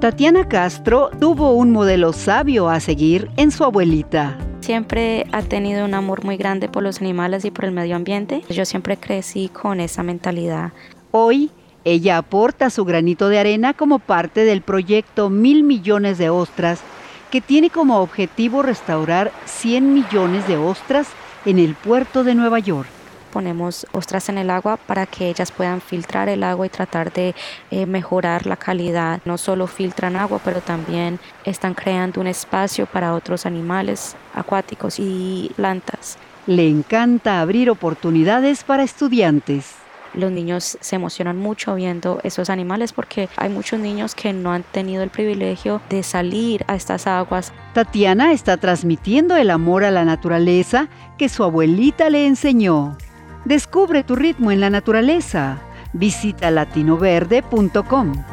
Tatiana Castro tuvo un modelo sabio a seguir en su abuelita. Siempre ha tenido un amor muy grande por los animales y por el medio ambiente. Yo siempre crecí con esa mentalidad. Hoy, ella aporta su granito de arena como parte del proyecto Mil Millones de Ostras, que tiene como objetivo restaurar 100 millones de ostras en el puerto de Nueva York ponemos ostras en el agua para que ellas puedan filtrar el agua y tratar de eh, mejorar la calidad. No solo filtran agua, pero también están creando un espacio para otros animales acuáticos y plantas. Le encanta abrir oportunidades para estudiantes. Los niños se emocionan mucho viendo esos animales porque hay muchos niños que no han tenido el privilegio de salir a estas aguas. Tatiana está transmitiendo el amor a la naturaleza que su abuelita le enseñó. Descubre tu ritmo en la naturaleza. Visita latinoverde.com.